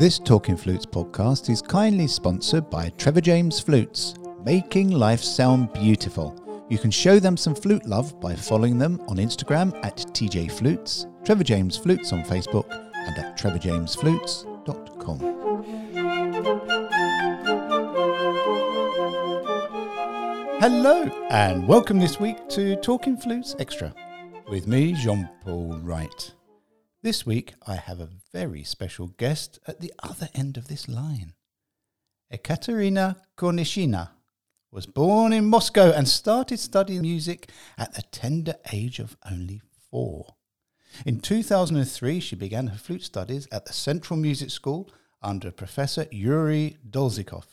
This Talking Flutes podcast is kindly sponsored by Trevor James Flutes, making life sound beautiful. You can show them some flute love by following them on Instagram at TJ Flutes, Trevor James Flutes on Facebook, and at trevorjamesflutes.com. Hello, and welcome this week to Talking Flutes Extra with me, Jean Paul Wright. This week, I have a very special guest at the other end of this line. Ekaterina Kornishina was born in Moscow and started studying music at the tender age of only four. In 2003, she began her flute studies at the Central Music School under Professor Yuri Dolzhikov.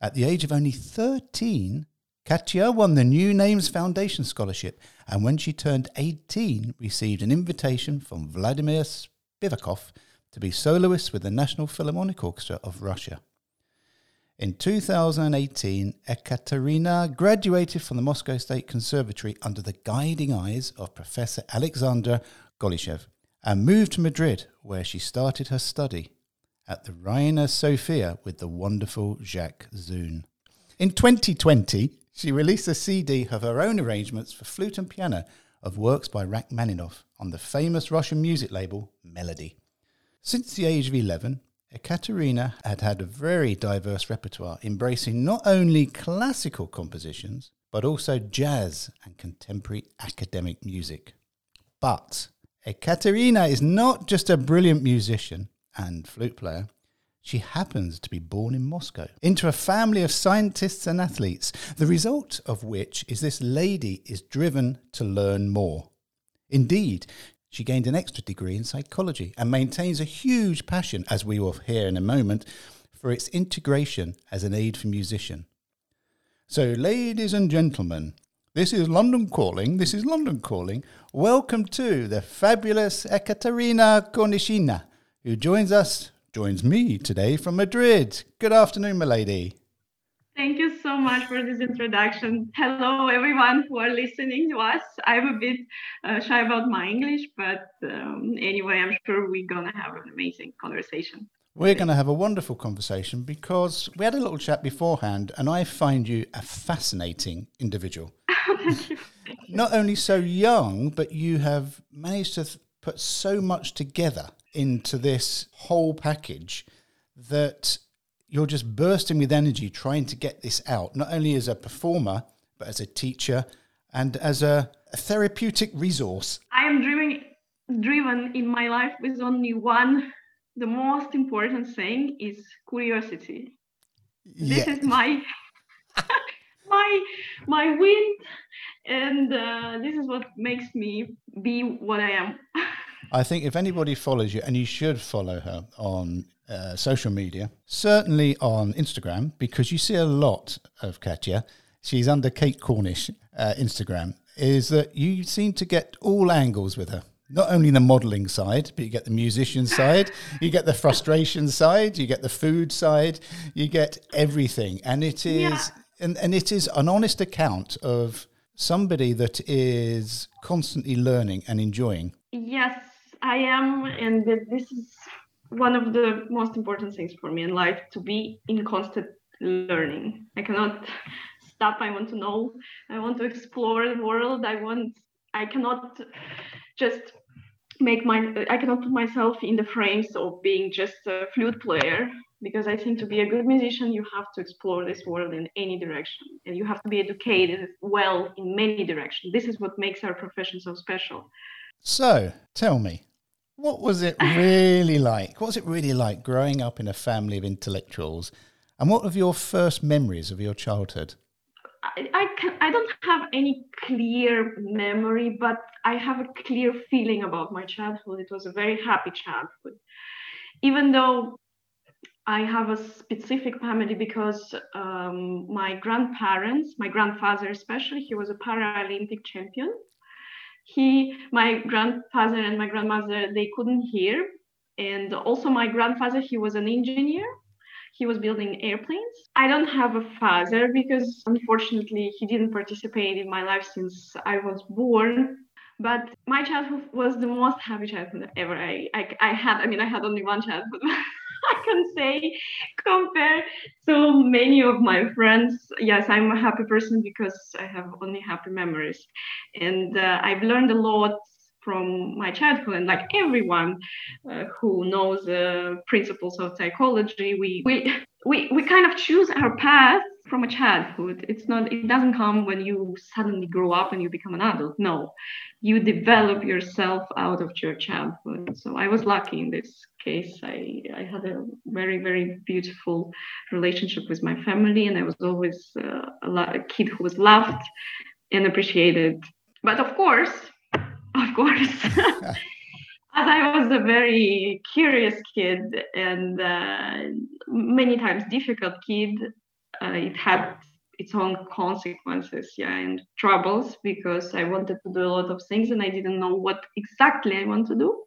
At the age of only 13, Katya won the New Names Foundation Scholarship and when she turned 18, received an invitation from Vladimir Spivakov to be soloist with the National Philharmonic Orchestra of Russia. In 2018, Ekaterina graduated from the Moscow State Conservatory under the guiding eyes of Professor Alexander Golyshev and moved to Madrid, where she started her study at the Reina Sofia with the wonderful Jacques Zoon. In 2020, she released a CD of her own arrangements for flute and piano of works by Rachmaninoff on the famous Russian music label Melodiya. Since the age of 11, Ekaterina had had a very diverse repertoire, embracing not only classical compositions, but also jazz and contemporary academic music. But Ekaterina is not just a brilliant musician and flute player, she happens to be born in Moscow into a family of scientists and athletes, the result of which is this lady is driven to learn more. Indeed, she gained an extra degree in psychology and maintains a huge passion, as we will hear in a moment, for its integration as an aid for musician. So, ladies and gentlemen, this is London Calling. This is London Calling. Welcome to the fabulous Ekaterina Kornishina, who joins us joins me today from Madrid. Good afternoon, milady. Thank you so much for this introduction. Hello, everyone who are listening to us. I'm a bit uh, shy about my English, but um, anyway, I'm sure we're going to have an amazing conversation. We're going to have a wonderful conversation because we had a little chat beforehand, and I find you a fascinating individual. Thank you. Not only so young, but you have managed to th- put so much together into this whole package that you're just bursting with energy trying to get this out, not only as a performer, but as a teacher and as a, a therapeutic resource. I am driven, driven in my life with only one. The most important thing is curiosity. Yeah. This is my my my wind, and uh, this is what makes me be what I am. I think if anybody follows you, and you should follow her on uh, social media, certainly on Instagram, because you see a lot of Katya. She's under Kate Cornish uh, Instagram. Is that you seem to get all angles with her? Not only the modelling side, but you get the musician side, you get the frustration side, you get the food side, you get everything, and it is Yeah. and, and it is an honest account of somebody that is constantly learning and enjoying. Yes, I am, and th- this is one of the most important things for me in life to be in constant learning. I cannot stop. I want to know. I want to explore the world. I want. I cannot just make my. I cannot put myself in the frames of being just a flute player because I think to be a good musician, you have to explore this world in any direction, and you have to be educated well in many directions. This is what makes our profession so special. So tell me, what was it really like? What was it really like growing up in a family of intellectuals? And what are your first memories of your childhood? I, I can I don't have any clear memory, but I have a clear feeling about my childhood. It was a very happy childhood, even though I have a specific family because um, my grandparents, my grandfather especially, he was a Paralympic champion. He, my grandfather and my grandmother, they couldn't hear, and also my grandfather, he was an engineer he was building airplanes. I don't have a father because unfortunately he didn't participate in my life since I was born. But my childhood was the most happy childhood ever I, I, I had. I mean, I had only one childhood. can say compared to many of my friends. Yes, I'm a happy person because I have only happy memories, and uh, I've learned a lot from my childhood and like everyone uh, who knows the uh, principles of psychology we, we we we kind of choose our path from a childhood. It's not it doesn't come when you suddenly grow up and you become an adult. No. You develop yourself out of your childhood. So i was lucky in this case. I i had a very very beautiful relationship with my family and i was always uh, a, a kid who was loved and appreciated. But of course of course as I was a very curious kid and uh, many times difficult kid, uh, it had its own consequences yeah and troubles because i wanted to do a lot of things and i didn't know what exactly i want to do.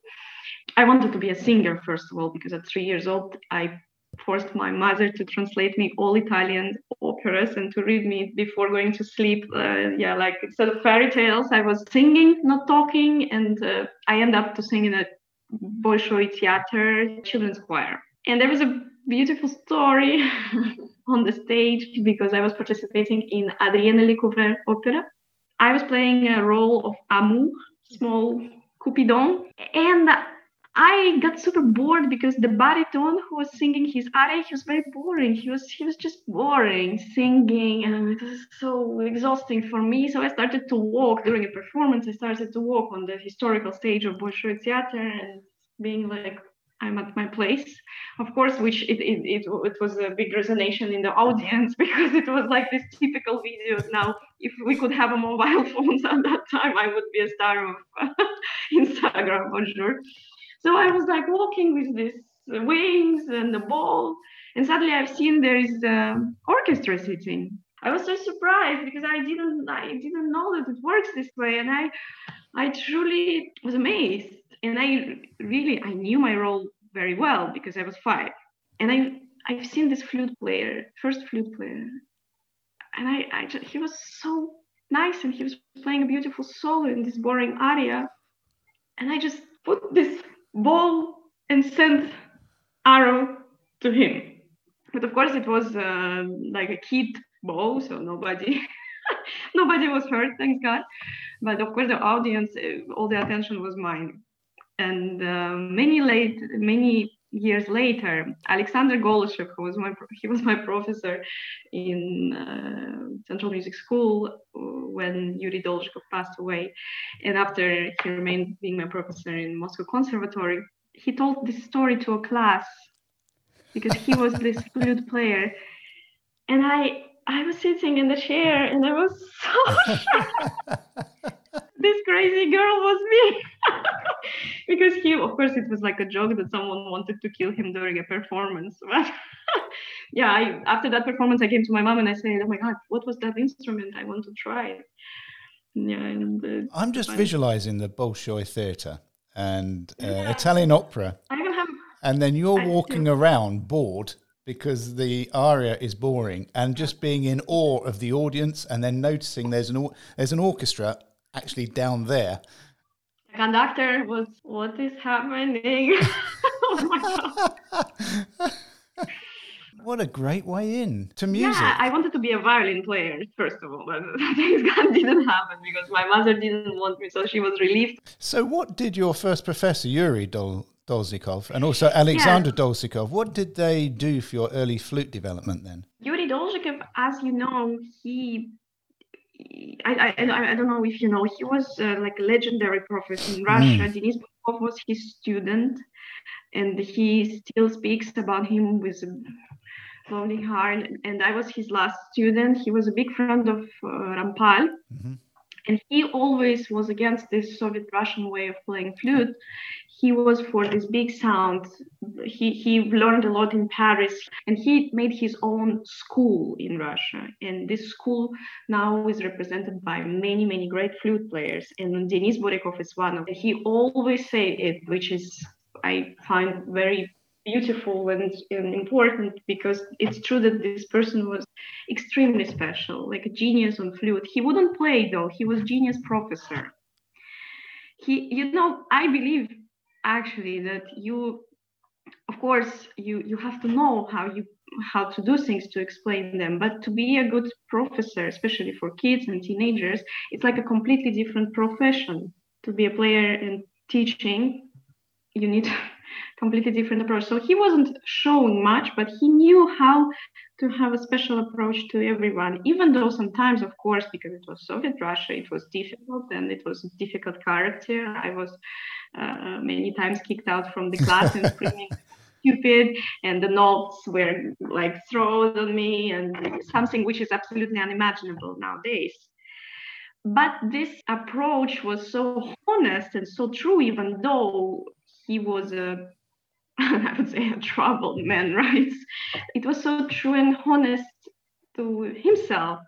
I wanted to be a singer first of all because at three years old i forced my mother to translate me all italian operas and to read me before going to sleep uh, yeah like instead of fairy tales i was singing not talking and uh, i ended up to sing in a bolshoi theater children's choir and there was a beautiful story on the stage because I was participating in Adriana Lecouvreur opera. I was playing a role of Amour, small Cupidon, and I got super bored because the baritone who was singing his aria, he was very boring. He was he was just boring singing, and it was so exhausting for me. So I started to walk during a performance. I started to walk on the historical stage of Bolshoi Theater and being like, I'm at my place, of course, which it, it, it, it, was a big resonance in the audience because it was like this typical video. Now, if we could have a mobile phones at that time, I would be a star of Instagram for sure. So I was like walking with these wings and the ball, and suddenly I've seen there is the orchestra sitting. I was so surprised because I didn't I didn't know that it works this way, and I I truly was amazed. And I really I knew my role very well because I was five, and I I've seen this flute player, first flute player, and I, I just, he was so nice and he was playing a beautiful solo in this boring aria, and I just put this ball and sent arrow to him. But of course, it was uh, like a kid ball, so nobody nobody was hurt, thanks God. But of course, the audience, uh, all the attention was mine and uh, many late many years later, Alexander Golyshev, who was my he was my professor in uh, Central Music School uh, when Yuri Dolzhikov passed away, and after he remained being my professor in Moscow Conservatory, he told this story to a class because he was this flute player, and I I was sitting in the chair and I was so shocked. This crazy girl was me. because he, of course, it was like a joke that someone wanted to kill him during a performance. But yeah, I, after that performance, I came to my mom and I said, "Oh my God, what was that instrument? I want to try it." Yeah, and uh, I'm just visualizing the Bolshoi theatre and uh, yeah. Italian opera. Have, and then you're walking around bored because the aria is boring and just being in awe of the audience and then noticing there's an there's an orchestra actually down there the conductor was, what is happening? oh what a great way in to music. Yeah, I wanted to be a violin player, first of all, but things didn't happen because my mother didn't want me, so she was relieved. So, what did your first professor, Yuri Dol- Dolzhikov, and also Alexander yeah. Dolzhikov, what did they do for your early flute development then? Yuri Dolzhikov, as you know, he I, I, I don't know if you know, he was uh, like a legendary professor in Russia. Mm. Denis Buryakov was his student, and he still speaks about him with a floating heart. And I was his last student. He was a big friend of uh, Rampal. Mm-hmm. And he always was against this Soviet Russian way of playing flute he was for this big sound. He, he learned a lot in Paris and he made his own school in Russia. And this school now is represented by many, many great flute players. And Denis Buryakov is one of them. He always say it, which is, I find very beautiful and, and important because it's true that this person was extremely special, like a genius on flute. He wouldn't play though, he was genius professor. He you know i believe actually that you of course you you have to know how you how to do things to explain them. But to be a good professor especially for kids and teenagers it's like a completely different profession. To be a player and teaching you need completely different approach. So he wasn't showing much but he knew how to have a special approach to everyone even though sometimes of course because it was soviet russia it was difficult and it was a difficult character. I was uh, many times kicked out from the class and screaming stupid and the notes were like thrown on me and something which is absolutely unimaginable nowadays. But this approach was so honest and so true even though he was a i would say a troubled man right? It was so true and honest to himself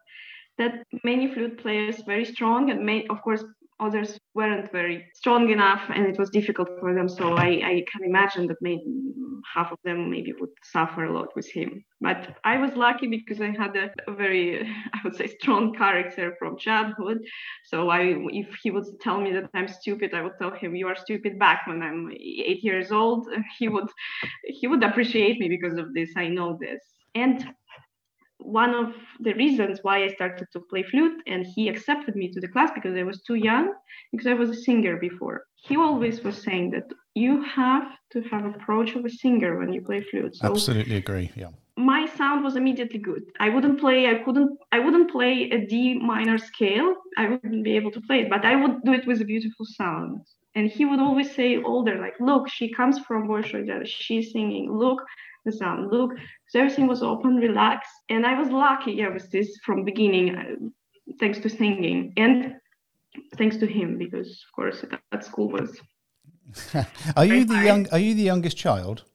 that many flute players very strong and may, of course others weren't very strong enough and it was difficult for them. So i, I can imagine that maybe half of them maybe would suffer a lot with him. But i was lucky because i had a, a, very i would say strong character from childhood. So i if he would tell me that i'm stupid i would tell him you are stupid back when i'm eight years old he would he would appreciate me because of this i know this. And one of the reasons why I started to play flute and he accepted me to the class because I was too young because I was a singer before. He always was saying that you have to have approach of a singer when you play flute. So Absolutely agree. Yeah. My sound was immediately good. I wouldn't play I couldn't I wouldn't play a D minor scale. I wouldn't be able to play it, but I would do it with a beautiful sound. And he would always say older, like, look, she comes from Bolshoi, she's singing. Look, the sound. Look so everything was open relaxed and i was lucky i was this from beginning uh, thanks to singing and thanks to him because of course at school was are you the young are you the youngest child?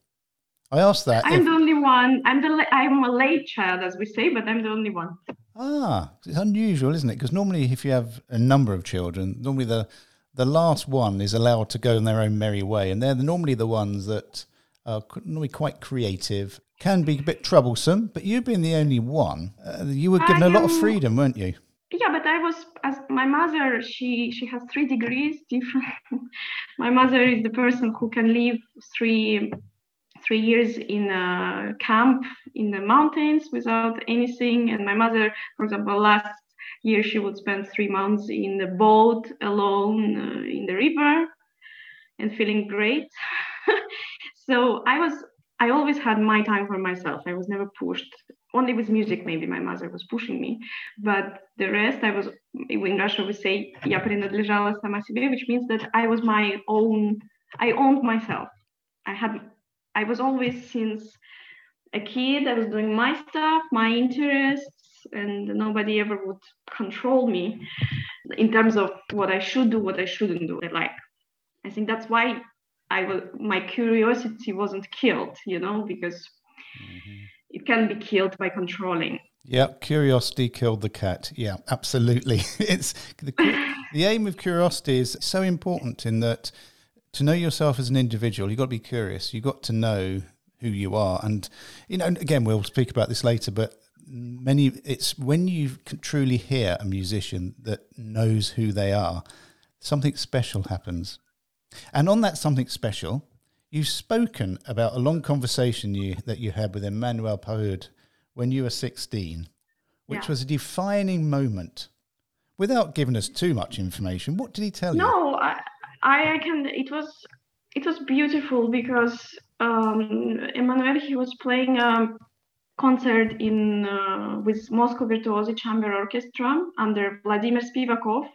I asked that i'm if... the only one. I'm the i'm a late child as we say but i'm the only one. Ah it's unusual isn't it? Because normally if you have a number of children normally the the last one is allowed to go in their own merry way and they're normally the ones that uh, normally quite creative, can be a bit troublesome, but you being the only one, uh, you were given I a lot of freedom, weren't you? Yeah, but I was as my mother. She she has three degrees different. my mother is the person who can live three three years in a camp in the mountains without anything. And my mother, for example, last year she would spend three months in a boat alone uh, in the river and feeling great. so I was I always had my time for myself. I was never pushed. Only with music, maybe my mother was pushing me, but the rest, I was. In Russia, we say "я принадлежала сама себе," which means that I was my own. I owned myself. I had. I was always since a kid. I was doing my stuff, my interests, and nobody ever would control me in terms of what I should do, what I shouldn't do. Like, I think that's why I was my curiosity wasn't killed, you know, because mm-hmm. it can be killed by controlling. Yeah, curiosity killed the cat. Yeah, absolutely. it's the, the aim of curiosity is so important in that to know yourself as an individual, you've got to be curious. You've got to know who you are, and you know. Again, we'll speak about this later, but many it's when you truly hear a musician that knows who they are, something special happens and on that something special, you've spoken about a long conversation you that you had with Emmanuel Pahud when you were 16, which yeah. was a defining moment. Without giving us too much information, what did he tell no, you? No, I, I can. It was it was beautiful because um, Emmanuel he was playing a concert in uh, with Moscow Virtuosi Chamber Orchestra under Vladimir Spivakov,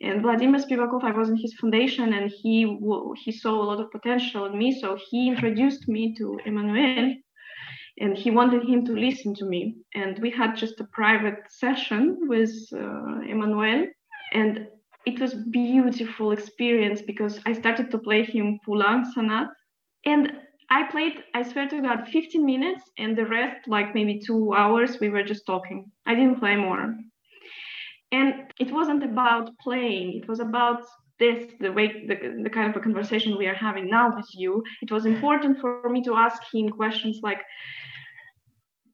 and Vladimir Spivakov, I was in his foundation, and he he saw a lot of potential in me. So he introduced me to Emmanuel, and he wanted him to listen to me. And we had just a private session with uh, Emmanuel, and it was beautiful experience because I started to play him Poulenc Sonat, and I played, I swear to God, 15 minutes, and the rest, like maybe two hours, we were just talking. I didn't play more and it wasn't about playing. It was about this the way the, the kind of a conversation we are having now with you. It was important for me to ask him questions like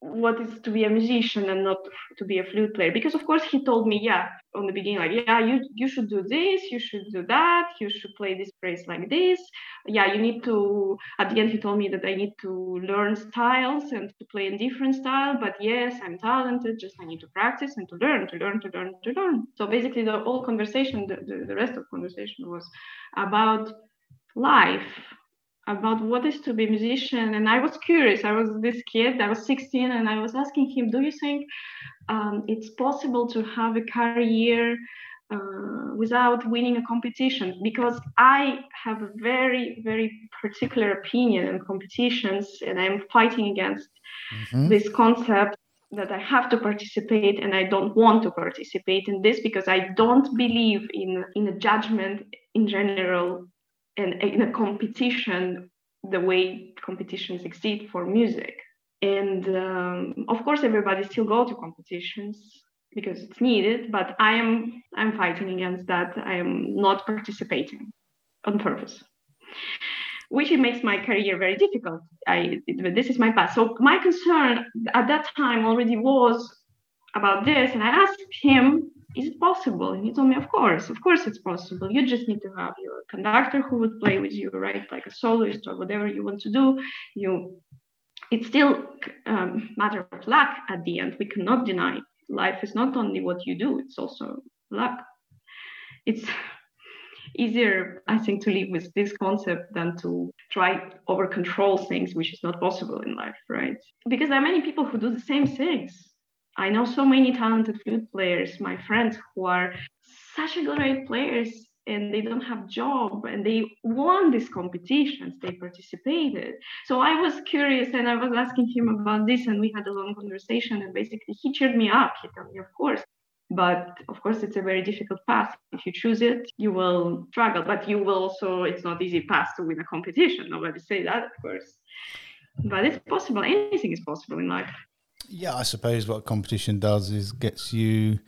what is to be a musician and not to be a flute player? Because of course he told me yeah on the beginning like yeah you you should do this you should do that you should play this phrase like this. Yeah you need to at the end he told me that i need to learn styles and to play in different style but yes i'm talented just i need to practice and to learn to learn to learn to learn. So basically the whole conversation the, the, the rest of conversation was about life about what is to be a musician. And i was curious. I was this kid i was 16 and i was asking him do you think um, it's possible to have a career uh, without winning a competition? Because i have a very very particular opinion on competitions and i'm fighting against mm-hmm. this concept that i have to participate and i don't want to participate in this because i don't believe in in a judgment in general and in a competition the way competitions exist for music. And um, of course everybody still go to competitions because it's needed but i am i'm fighting against that. I am not participating on purpose which makes my career very difficult. I this is my path so my concern at that time already was about this and i asked him is it possible? And he told me, of course, of course it's possible. You just need to have your conductor who would play with you, right? Like a soloist or whatever you want to do. You, it's still um, matter of luck at the end. We cannot deny life is not only what you do; it's also luck. It's easier, I think, to live with this concept than to try over control things, which is not possible in life, right? Because there are many people who do the same things I know so many talented flute players, my friends who are such great players and they don't have job and they won these competitions they participated. So i was curious and i was asking him about this and we had a long conversation and basically he cheered me up. He told me of course but of course it's a very difficult path. If you choose it you will struggle but you will also it's not easy path to win a competition. Nobody say that of course. But it's possible. Anything is possible in life yeah, I suppose what competition does is gets you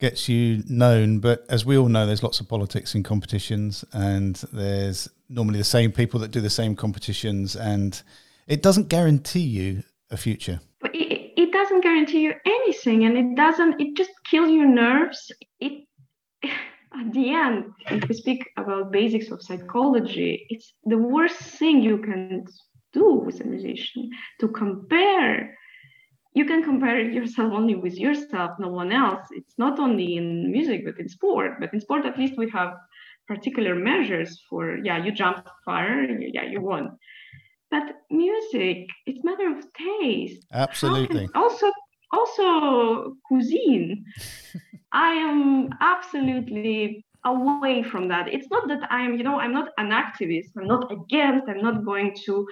gets you known. But as we all know, there's lots of politics in competitions, and there's normally the same people that do the same competitions, and it doesn't guarantee you a future. It, it doesn't guarantee you anything, and it doesn't. It just kills your nerves. It at the end, if we speak about basics of psychology, it's the worst thing you can do with a musician to compare you can compare yourself only with yourself, no one else. It's not only in music, but in sport. But in sport, at least we have particular measures for, yeah, you jumped far, yeah, you won. But music, it's matter of taste. Absolutely. Also, also cuisine. I am absolutely away from that. It's not that I'm, you know, I'm not an activist. I'm not against. I'm not going to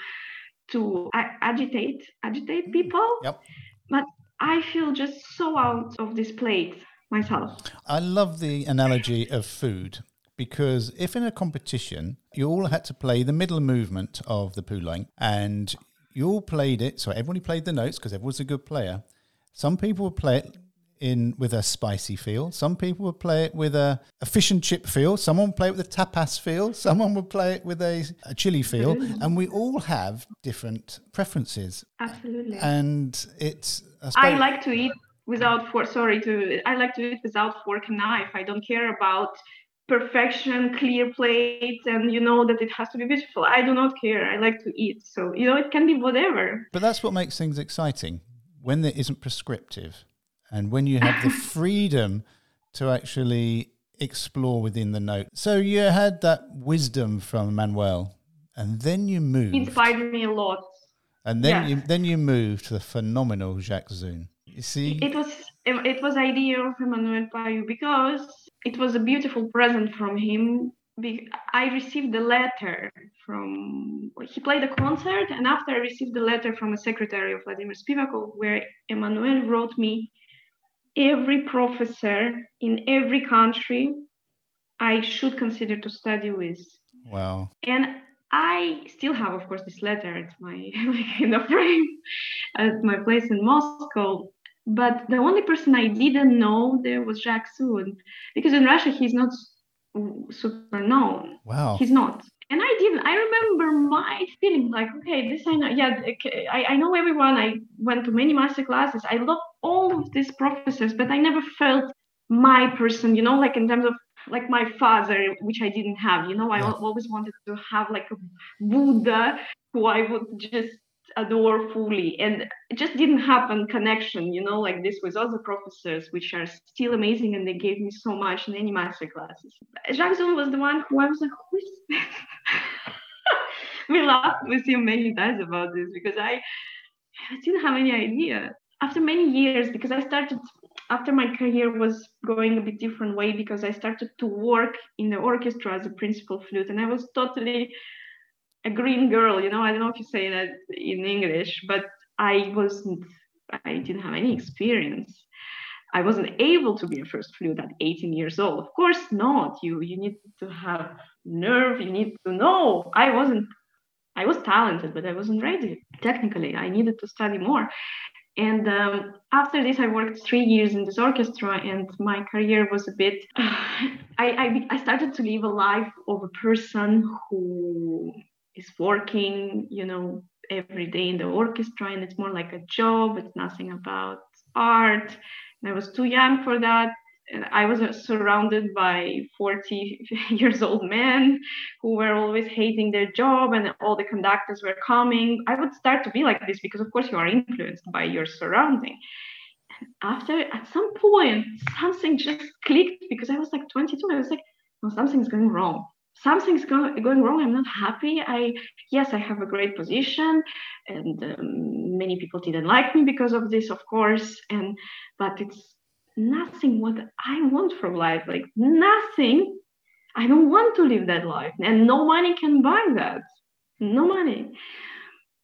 to agitate agitate mm. people. Yep but I feel just so out of this place myself. I love the analogy of food because if in a competition you all had to play the middle movement of the poulenc and you all played it, so everybody played the notes because everyone's a good player. Some people would play it in with a spicy feel. Some people would play it with a, a fish and chip feel. Someone would play it with a tapas feel. Someone would play it with a, a chili feel. Absolutely. And we all have different preferences. Absolutely. And it's. I, I like to eat without fork. Sorry to. I like to eat without fork and knife. I don't care about perfection, clear plate, and you know that it has to be beautiful. I do not care. I like to eat. So, you know, it can be whatever. But that's what makes things exciting when there isn't prescriptive and when you have the freedom to actually explore within the note. So you had that wisdom from Manuel, and then you moved. He Inspired me a lot. And then you then you moved to the phenomenal Jacques Zoon. You see, it was it was idea of Emmanuel Pahud because it was a beautiful present from him. I received a letter from he played a concert, and after I received the letter from a secretary of Vladimir Spivakov, where Emmanuel wrote me every professor in every country I should consider to study with. Wow. And I still have, of course, this letter at my in the frame at my place in Moscow. But the only person I didn't know there was Jacques Zoon, because in Russia he's not super known. Wow. He's not. And I didn't. I remember my feeling like, okay, this I know. Yeah, I, I know everyone. I went to many master classes. I love all of these professors, but I never felt my person, you know, like in terms of like my father, which I didn't have. You know, I yeah. always wanted to have like a Buddha who I would just adore fully and it just didn't happen connection you know like this with other professors which are still amazing and they gave me so much in any master classes jacques Zoon was the one who i was like who is this we laughed with him many times about this because i i didn't have any idea after many years because i started after my career was going a bit different way because i started to work in the orchestra as a principal flute and i was totally a green girl, you know, I don't know if you say that in English, but I wasn't, I didn't have any experience. I wasn't able to be a first flute at 18 years old. Of course not. You you need to have nerve. You need to know. I wasn't. I was talented, but I wasn't ready. Technically, I needed to study more. And um, after this, I worked three years in this orchestra, and my career was a bit. I, I I started to live a life of a person who is working, you know, every day in the orchestra, and it's more like a job. It's nothing about art. And I was too young for that. And I was surrounded by 40 years old men who were always hating their job, and all the conductors were coming. I would start to be like this because, of course, you are influenced by your surrounding. And after, at some point, something just clicked because I was like 22. I was like, well, something's going wrong something's go- going wrong i'm not happy i yes i have a great position and um, many people didn't like me because of this of course and but it's nothing what i want from life like nothing. I don't want to live that life and no money can buy that. No money.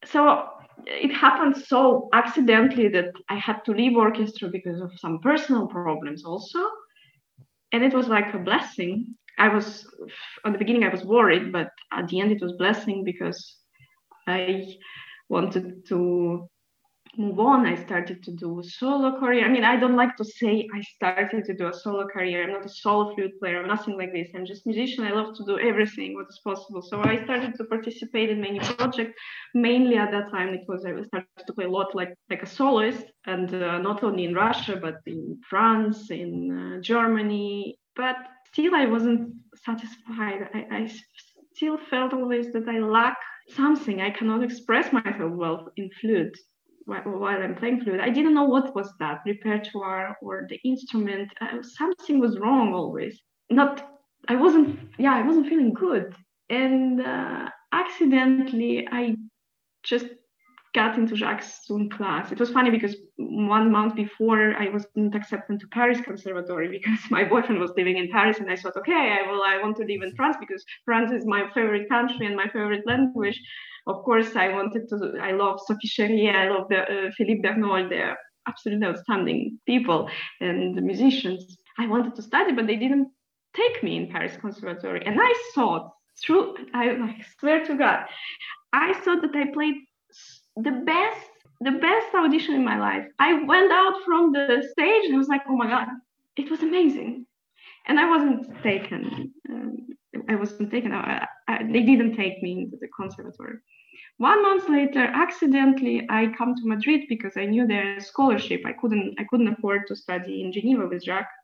So it happened so accidentally that i had to leave orchestra because of some personal problems also. And it was like a blessing. I was at the beginning I was worried, but at the end it was blessing because I wanted to move on. I started to do solo career. I mean, I don't like to say I started to do a solo career. I'm not a solo flute player. I'm nothing like this. I'm just musician. I love to do everything what is possible. So I started to participate in many projects. Mainly at that time, it was I started to play a lot like like a soloist, and uh, not only in Russia but in France, in uh, Germany. But still I wasn't satisfied. I, I still felt always that I lack something. I cannot express myself well in flute while I'm playing flute. I didn't know what was that repertoire or the instrument. Uh, something was wrong always. Not, I wasn't, yeah, I wasn't feeling good. And uh, accidentally, I just got into Jacques Zoon class. It was funny because one month before I wasn't accepted to Paris Conservatory because my boyfriend was living in Paris, and I thought, okay, I, well, I want to live in France because France is my favorite country and my favorite language. Of course, I wanted to. I love Sophie Cherrier, I love the, uh, Philippe Bernold. They're absolutely outstanding people and musicians. I wanted to study, but they didn't take me in Paris Conservatory, and I thought through. I, I swear to God, I thought that I played the best the best audition in my life. I went out from the stage and was like, oh my god, it was amazing, and I wasn't taken. Um, I wasn't taken. I, I, they didn't take me into the conservatory. One month later, accidentally, I come to Madrid because I knew their scholarship. I couldn't I couldn't afford to study in Geneva with Jacques.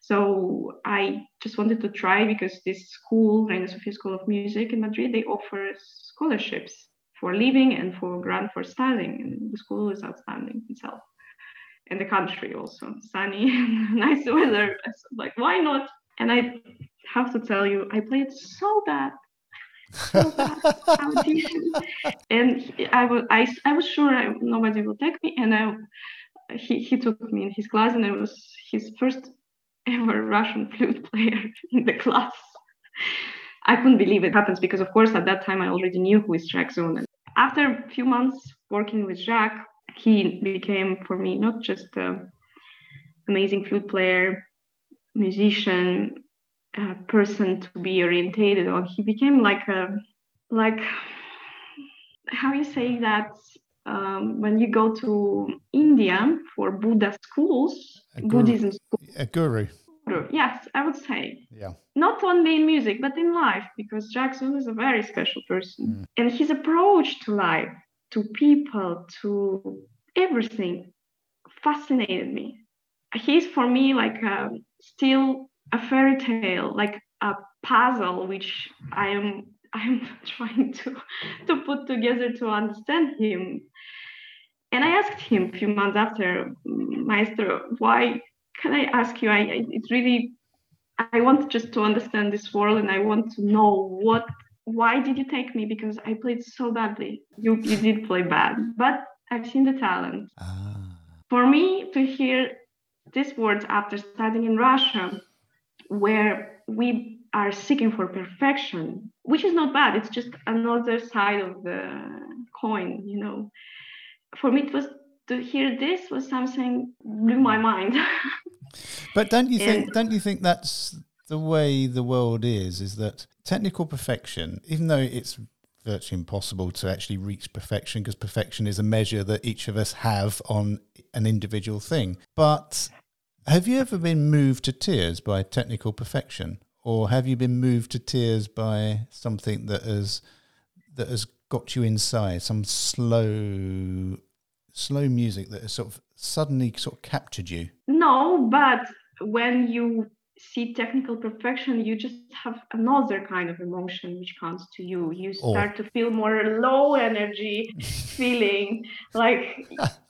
So I just wanted to try because this school, Reina Sofia School of Music in Madrid, they offer scholarships for living and for grant for studying. And the school is outstanding itself. And the country also sunny and nice weather. like, why not? And I have to tell you, I played so bad. So bad and I was I, I was sure I, nobody will take me and I he, he took me in his class and I was his first ever Russian flute player in the class. I couldn't believe it happens because, of course, at that time I already knew who is Jacques Zoon after a few months working with Jacques, he became for me not just an amazing flute player, musician, a person to be orientated on. He became like a like how you say that um, when you go to India for Buddha schools, Buddhism schools, a guru. Yes i would say. Yeah. not only in music but in life because Jacques Zoon is a very special person. Mm. and his approach to life to people to everything fascinated me. He's for me like a, still a fairy tale like a puzzle which i am i'm trying to to put together to understand him. And i asked him a few months after maestro why can i ask you i I- it's really i want just to understand this world and i want to know what why did you take me because i played so badly you you did play bad but i've seen the talent Ah. for me to hear these words after studying in Russia, where we are seeking for perfection, which is not bad, it's just another side of the coin, you know. For me, it was to hear this was something blew my mind. But don't you think? And- Don't you think that's the way the world is? Is that technical perfection, even though it's virtually impossible to actually reach perfection, because perfection is a measure that each of us have on an individual thing. But have you ever been moved to tears by technical perfection, or have you been moved to tears by something that has that has got you inside, some slow, slow music that has sort of suddenly sort of captured you? no, but when you see technical perfection, you just have another kind of emotion which comes to you. You Oh. start to feel more low energy feeling like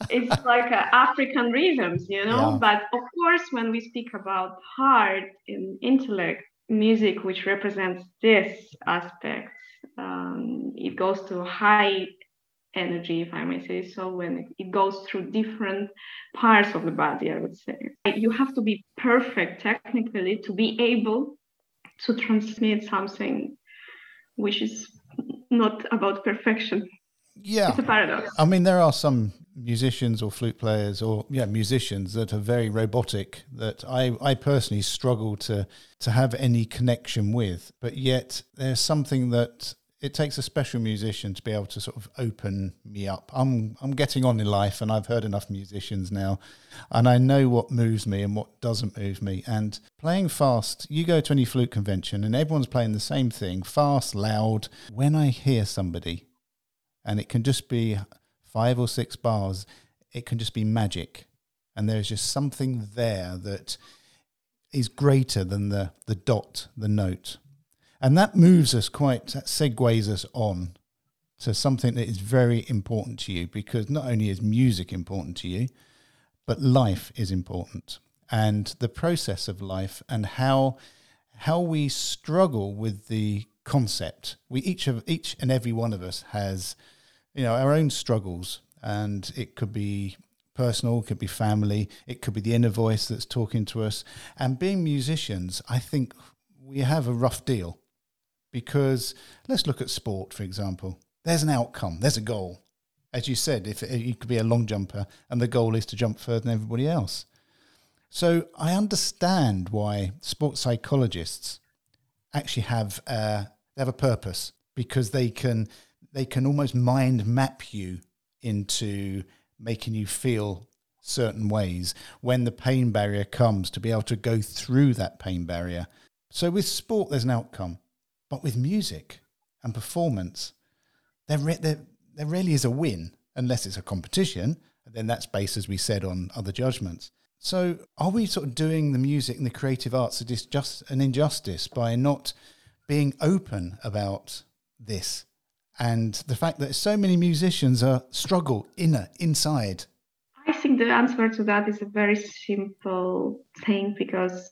it's like African rhythms, you know. Yeah. But of course, when we speak about heart and intellect, music, which represents this aspect, um, it goes to high energy, if I may say so, when it- goes through different parts of the body, I would say. You have to be perfect technically to be able to transmit something which is not about perfection. Yeah. It's a paradox. I mean, there are some musicians or flute players or yeah musicians that are very robotic that I, I personally struggle to to have any connection with but yet there's something that it takes a special musician to be able to sort of open me up I'm I'm getting on in life and I've heard enough musicians now and I know what moves me and what doesn't move me and playing fast you go to any flute convention and everyone's playing the same thing fast loud when I hear somebody and it can just be five or six bars, it can just be magic. And there's just something there that is greater than the, the dot, the note. And that moves us quite, that segues us on to something that is very important to you because not only is music important to you, but life is important. And the process of life and how how we struggle with the concept. We each of each and every one of us has you know our own struggles and it could be personal it could be family it could be the inner voice that's talking to us and being musicians i think we have a rough deal because let's look at sport for example. There's an outcome there's a goal. As you said if you could be a long jumper and the goal is to jump further than everybody else. So i understand why sports psychologists actually have they have a purpose because they can they can almost mind map you into making you feel certain ways when the pain barrier comes to be able to go through that pain barrier. So with sport, there's an outcome, but with music and performance, there re- there, there really is a win unless it's a competition. And then that's based, as we said, on other judgments. So are we sort of doing the music and the creative arts a dis- just an injustice by not being open about this and the fact that so many musicians are struggle inner inside I think the answer to that is a very simple thing because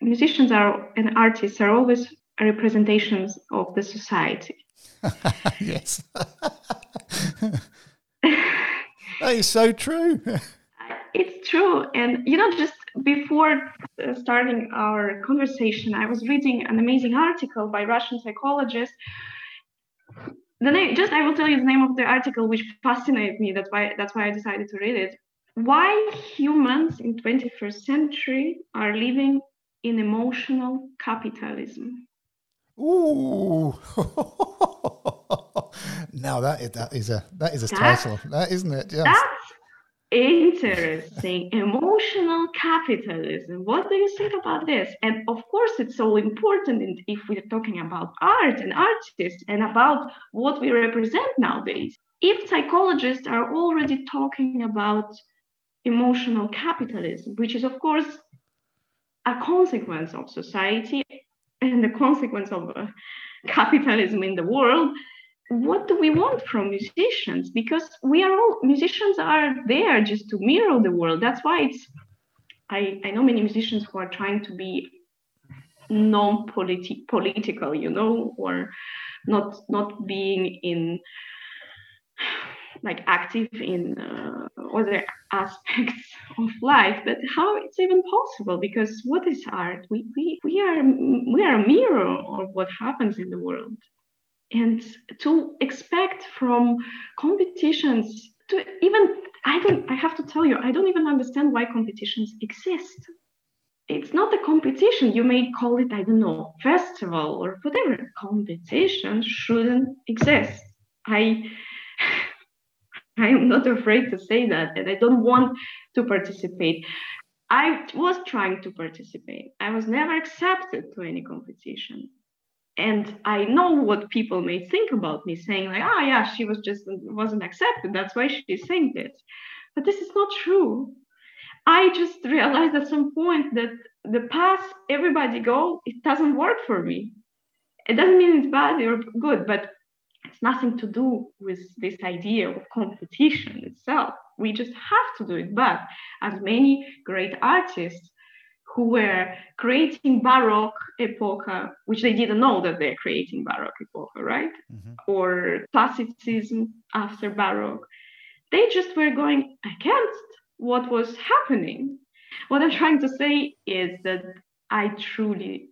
musicians are and artists are always representations of the society. yes that is so true It's true. And, you know, just before uh, starting our conversation, I was reading an amazing article by Russian psychologist. The name, just I will tell you the name of the article, which fascinated me. That's why that's why I decided to read it. Why humans in 21st century are living in emotional capitalism. Ooh. now that is, that is a that is a title, that isn't it? Yes. That's interesting. Emotional capitalism. What do you think about this? And of course, it's so important if we're talking about art and artists and about what we represent nowadays. If psychologists are already talking about emotional capitalism, which is, of course, a consequence of society and the consequence of uh, capitalism in the world, what do we want from musicians? Because we are all musicians are there just to mirror the world. That's why it's i i know many musicians who are trying to be non-political you know or not not being in like active in uh, other aspects of life but how it's even possible? Because what is art? We, we we are we are a mirror of what happens in the world. And to expect from competitions to even i don't i have to tell you i don't even understand why competitions exist. It's not a competition. You may call it i don't know festival or whatever. Competition shouldn't exist. I i am not afraid to say that and i don't want to participate. I was trying to participate. I was never accepted to any competition. And i know what people may think about me saying like oh yeah she was just wasn't accepted. That's why she's saying this but this is not true. I just realized at some point that the path everybody go it doesn't work for me. It doesn't mean it's bad or good but nothing to do with this idea of competition itself we just have to do it but as many great artists who were creating Baroque epocha, which they didn't know that they're creating Baroque epocha, right? Mm-hmm. Or Classicism after Baroque. They just were going against what was happening. What I'm trying to say is that I truly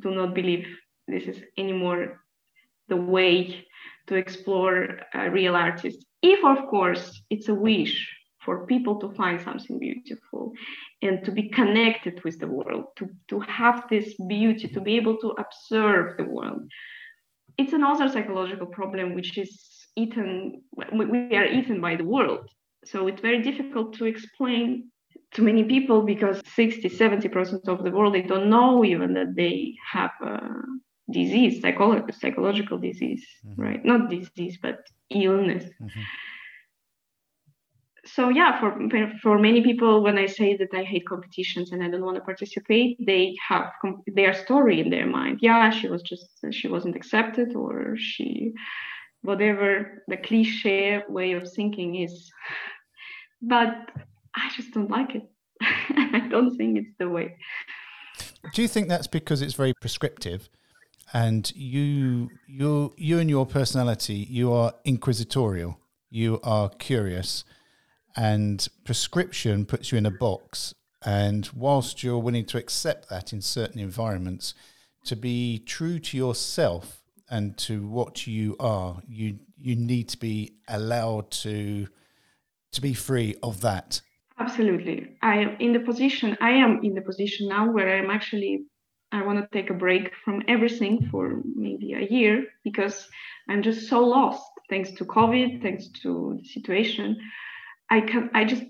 do not believe this is anymore the way to explore a real artist. If, of course, it's a wish for people to find something beautiful and to be connected with the world, to, to have this beauty, to be able to observe the world. It's another psychological problem which is eaten, we are eaten by the world. So it's very difficult to explain to many people because 60, 70% of the world, they don't know even that they have a disease, psycholo- psychological disease, mm-hmm. right? Not disease, but illness. Mm-hmm so yeah for for many people when i say that i hate competitions and i don't want to participate they have their story in their mind yeah she was just she wasn't accepted or she whatever the cliche way of thinking is but i just don't like it i don't think it's the way do you think that's because it's very prescriptive and you you you and your personality you are inquisitorial you are curious and prescription puts you in a box. And whilst you're willing to accept that in certain environments, to be true to yourself and to what you are, you you need to be allowed to to be free of that. Absolutely. I am in the position I am in the position now where I'm actually I want to take a break from everything for maybe a year because I'm just so lost thanks to COVID, thanks to the situation. I can I just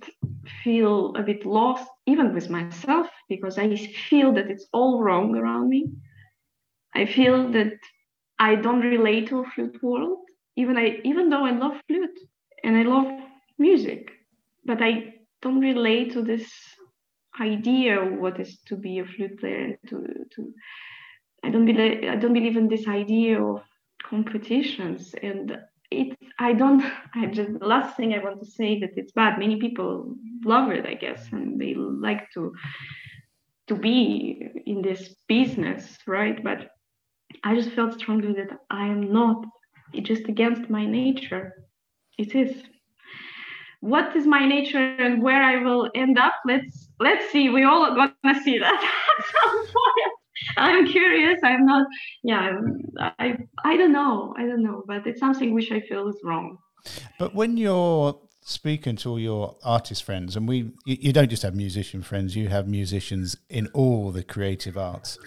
feel a bit lost even with myself because I feel that it's all wrong around me. I feel that I don't relate to flute world, even I even though I love flute and I love music, but I don't relate to this idea what is to be a flute player and to to I don't believe I don't believe in this idea of competitions. And it i don't i just the last thing i want to say that it's bad. Many people love it i guess and they like to to be in this business right? But i just felt strongly that i am not it's just against my nature. It is. What is my nature and where i will end up? Let's let's see we all gonna see that at some point I'm curious. I'm not. Yeah, I I don't know. I don't know, but it's something which I feel is wrong. But when you're speaking to all your artist friends, and we, you, you don't just have musician friends. You have musicians in all the creative arts,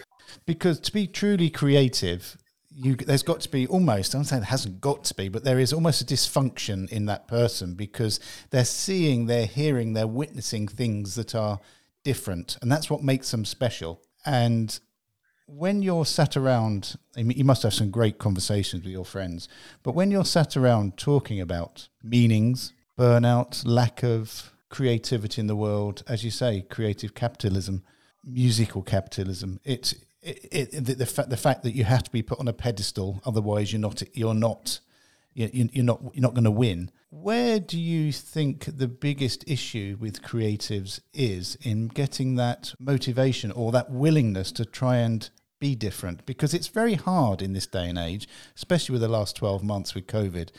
because to be truly creative, you there's got to be almost I'm saying it hasn't got to be, but there is almost a dysfunction in that person because they're seeing, they're hearing, they're witnessing things that are different, and that's what makes them special. And when you're sat around, I mean, you must have some great conversations with your friends, but when you're sat around talking about meanings, burnout, lack of creativity in the world, as you say, creative capitalism, musical capitalism, it's it, it, the, the, fa- the fact that you have to be put on a pedestal, otherwise you're not you're not you're not you're not going to win. Where do you think the biggest issue with creatives is in getting that motivation or that willingness to try and be different? Because it's very hard in this day and age, especially with the last 12 months with COVID,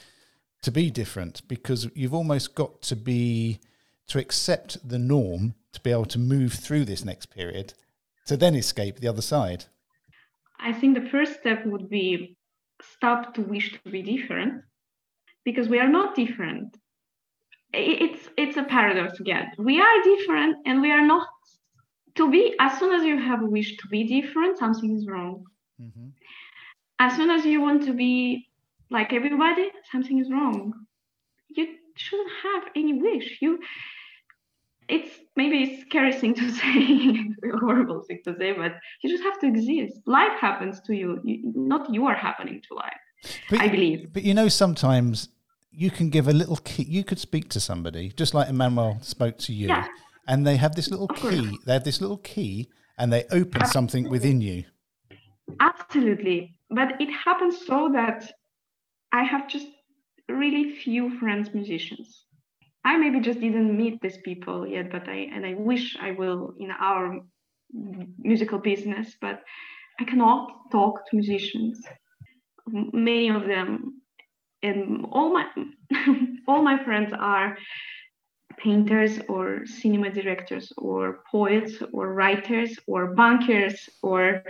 to be different because you've almost got to be to accept the norm to be able to move through this next period to then escape the other side? I think the first step would be stop to wish to be different because we are not different. It's it's a paradox again. We are different and we are not. To be as soon as you have a wish to be different, something is wrong. Mm-hmm. As soon as you want to be like everybody, something is wrong. You shouldn't have any wish. You it's maybe a scary thing to say, a horrible thing to say, but you just have to exist. Life happens to you, you not you are happening to life. But, I believe. But you know, sometimes you can give a little key. You could speak to somebody, just like Emmanuel spoke to you, yeah. and they have this little key. They have this little key, and they open Absolutely. something within you. Absolutely, but it happens so that I have just really few friends musicians I maybe just didn't meet these people yet, but I and I wish I will in our musical business, but I cannot talk to musicians. Many of them and all my all my friends are painters or cinema directors or poets or writers or bankers or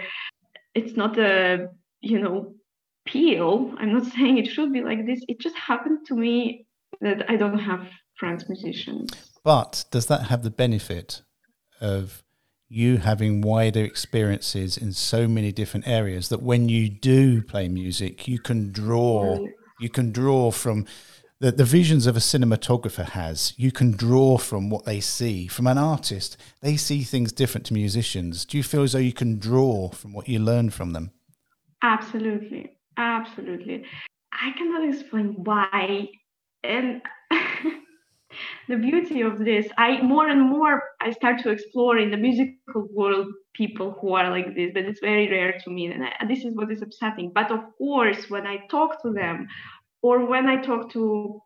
it's not a you know peel i'm not saying it should be like this it just happened to me that i don't have Musicians. But does that have the benefit of you having wider experiences in so many different areas that when you do play music, you can draw, you can draw from the, the visions of a cinematographer has. You can draw from what they see. From an artist, they see things different to musicians. Do you feel as though you can draw from what you learn from them? Absolutely. Absolutely. I cannot explain why. And the beauty of this. I more and more i start to explore in the musical world people who are like this but it's very rare to me and I, this is what is upsetting. But of course when i talk to them or when i talk to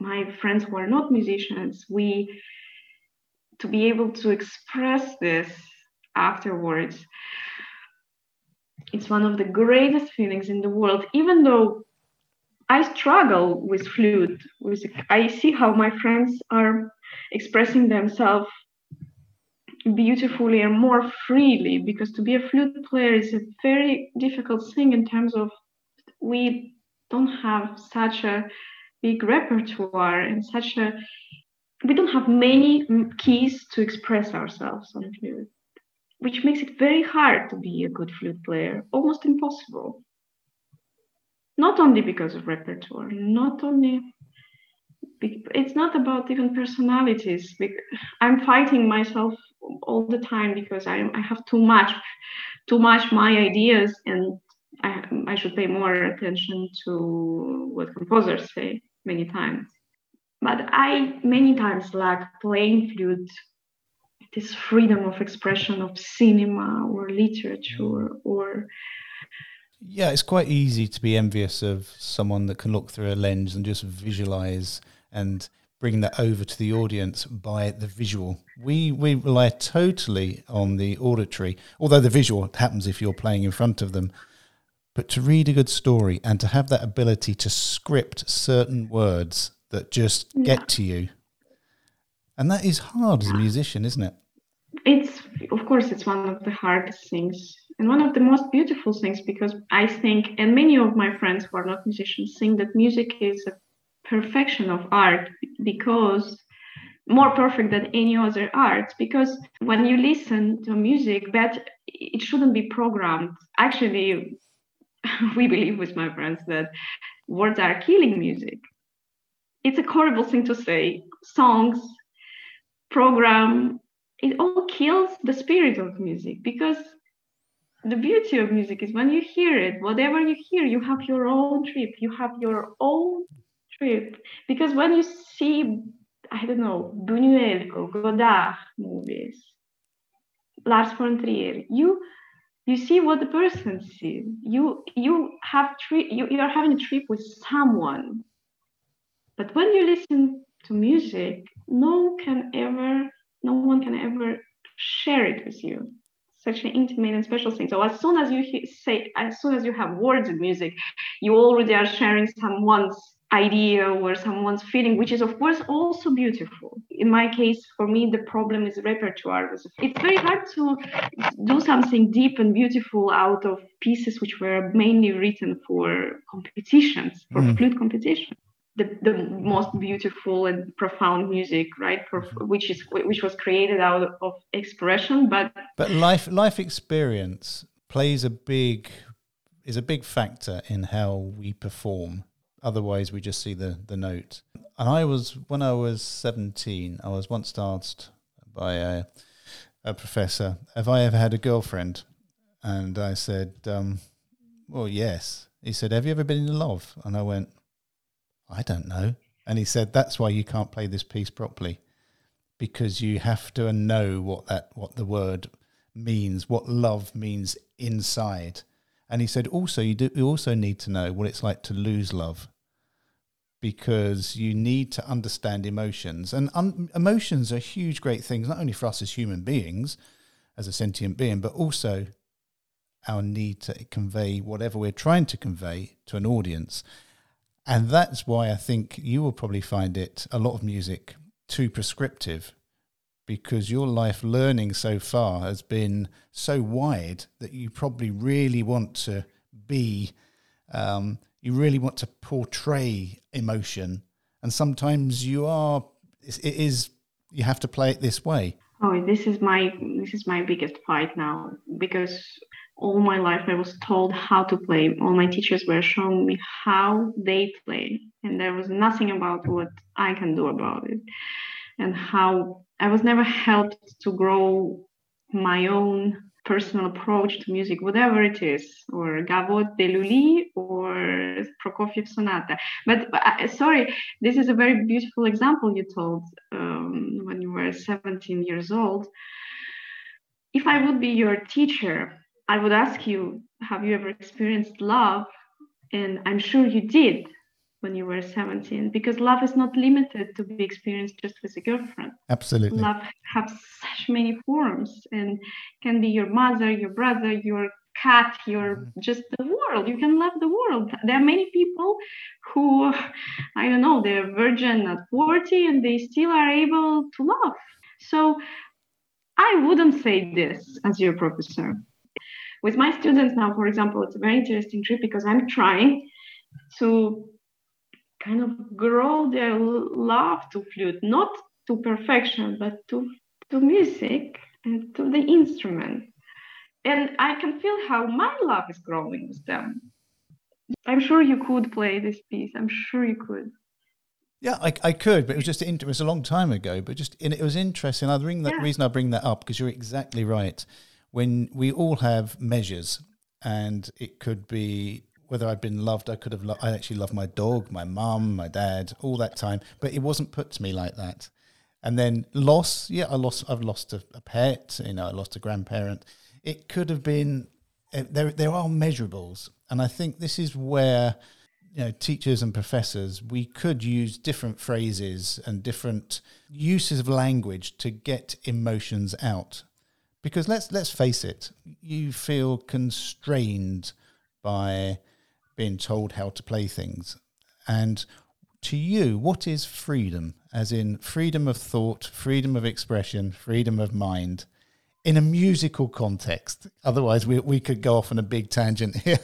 my friends who are not musicians we to be able to express this afterwards it's one of the greatest feelings in the world. Even though I struggle with flute. With I see how my friends are expressing themselves beautifully and more freely because to be a flute player is a very difficult thing in terms of we don't have such a big repertoire and such a we don't have many keys to express ourselves on flute which makes it very hard to be a good flute player almost impossible not only because of repertoire, not only it's not about even personalities. I'm fighting myself all the time because I, I have too much, too much my ideas, and I, I should pay more attention to what composers say many times. But I many times lack playing flute, this freedom of expression of cinema or literature or yeah, it's quite easy to be envious of someone that can look through a lens and just visualize and bring that over to the audience by the visual. We we rely totally on the auditory, although the visual happens if you're playing in front of them. But to read a good story and to have that ability to script certain words that just yeah. get to you, and that is hard as a musician, isn't it? It's of course it's one of the hardest things and one of the most beautiful things because i think and many of my friends who are not musicians think that music is a perfection of art because more perfect than any other art because when you listen to music that it shouldn't be programmed actually we believe with my friends that words are killing music. It's a horrible thing to say. Songs, program, it all kills the spirit of music because the beauty of music is when you hear it, whatever you hear, you have your own trip. You have your own trip. Because when you see, I don't know, Buñuel or Godard movies, Lars von Trier, you you see what the person sees. You you have tri- you, you are having a trip with someone. But when you listen to music, no can ever, no one can ever share it with you such an intimate and special thing. So as soon as you say, as soon as you have words in music, you already are sharing someone's idea or someone's feeling, which is of course also beautiful. In my case, for me, the problem is repertoire. It's very hard to do something deep and beautiful out of pieces which were mainly written for competitions, for mm. flute competitions the, the most beautiful and profound music right mm-hmm. which is which was created out of expression but but life life experience plays a big is a big factor in how we perform. Otherwise we just see the the note. And i was when i was 17 i was once asked by a, a professor have i ever had a girlfriend? And i said um, well yes. He said have you ever been in love? And i went I don't know. And he said, that's why you can't play this piece properly because you have to know what that what the word means, what love means inside. And he said, also you do you also need to know what it's like to lose love because you need to understand emotions. And un- emotions are huge, great things, not only for us as human beings, as a sentient being, but also our need to convey whatever we're trying to convey to an audience. And that's why I think you will probably find it a lot of music too prescriptive because your life learning so far has been so wide that you probably really want to be, um, you really want to portray emotion. And sometimes you are, it is, you have to play it this way. Oh, this is my this is my biggest fight now because all my life I was told how to play. All my teachers were showing me how they play, and there was nothing about what I can do about it. And how I was never helped to grow my own personal approach to music, whatever it is, or Gavotte de Lully or Prokofiev Sonata. But sorry, this is a very beautiful example you told um, when you were 17 years old. If I would be your teacher, I would ask you, have you ever experienced love? And I'm sure you did when you were 17, because love is not limited to be experienced just with a girlfriend. Absolutely. Love has such many forms and can be your mother, your brother, your cat, your mm-hmm. just the world. You can love the world. There are many people who, I don't know, they're virgin at 40 and they still are able to love. So I wouldn't say this as your professor with my students now, for example, it's a very interesting trip because I'm trying to kind of grow their love to flute, not to perfection, but to, to music and to the instrument. And I can feel how my love is growing with them. I'm sure you could play this piece. I'm sure you could. Yeah, I, I could, but it was just it was a long time ago. But just it was interesting. I bring that yeah. reason I bring that up because you're exactly right when we all have measures, and it could be whether I'd been loved. I could have. Lo- I actually loved my dog, my mum, my dad, all that time, but it wasn't put to me like that. And then loss, yeah, I lost. I've lost a, a pet. You know, I lost a grandparent. It could have been. Uh, there, there are measurables, and I think this is where you know teachers and professors we could use different phrases and different uses of language to get emotions out because let's let's face it, you feel constrained by being told how to play things. And to you, what is freedom? As in freedom of thought, freedom of expression, freedom of mind in a musical context. Otherwise, we, we could go off on a big tangent here.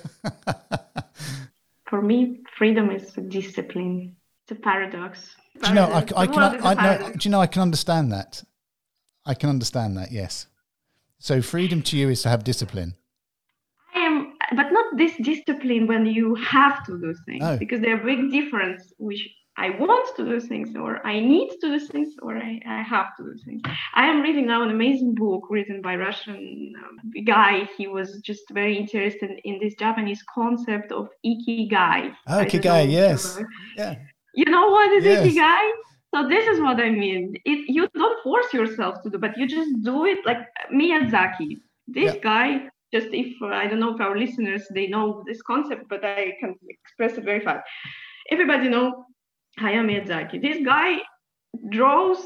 For me, freedom is a discipline. It's a paradox. Do you know, I, I can, I, no, do you know, I can understand that. I can understand that, yes. So freedom to you is to have discipline. I am but not this discipline when you have to do things No. because there are big difference which I want to do things or I need to do things or I, I have to do things. I am reading now an amazing book written by Russian um, guy. He was just very interested in this Japanese concept of ikigai. Oh, ikigai, know if you yes. Yeah. You know what is Yes. ikigai? So this is what I mean. It you don't force yourself to do, but you just do it like Miyazaki. This Yeah. guy, just if uh, I don't know if our listeners they know this concept, but I can express it very fast. Everybody know Hayao Miyazaki. This guy draws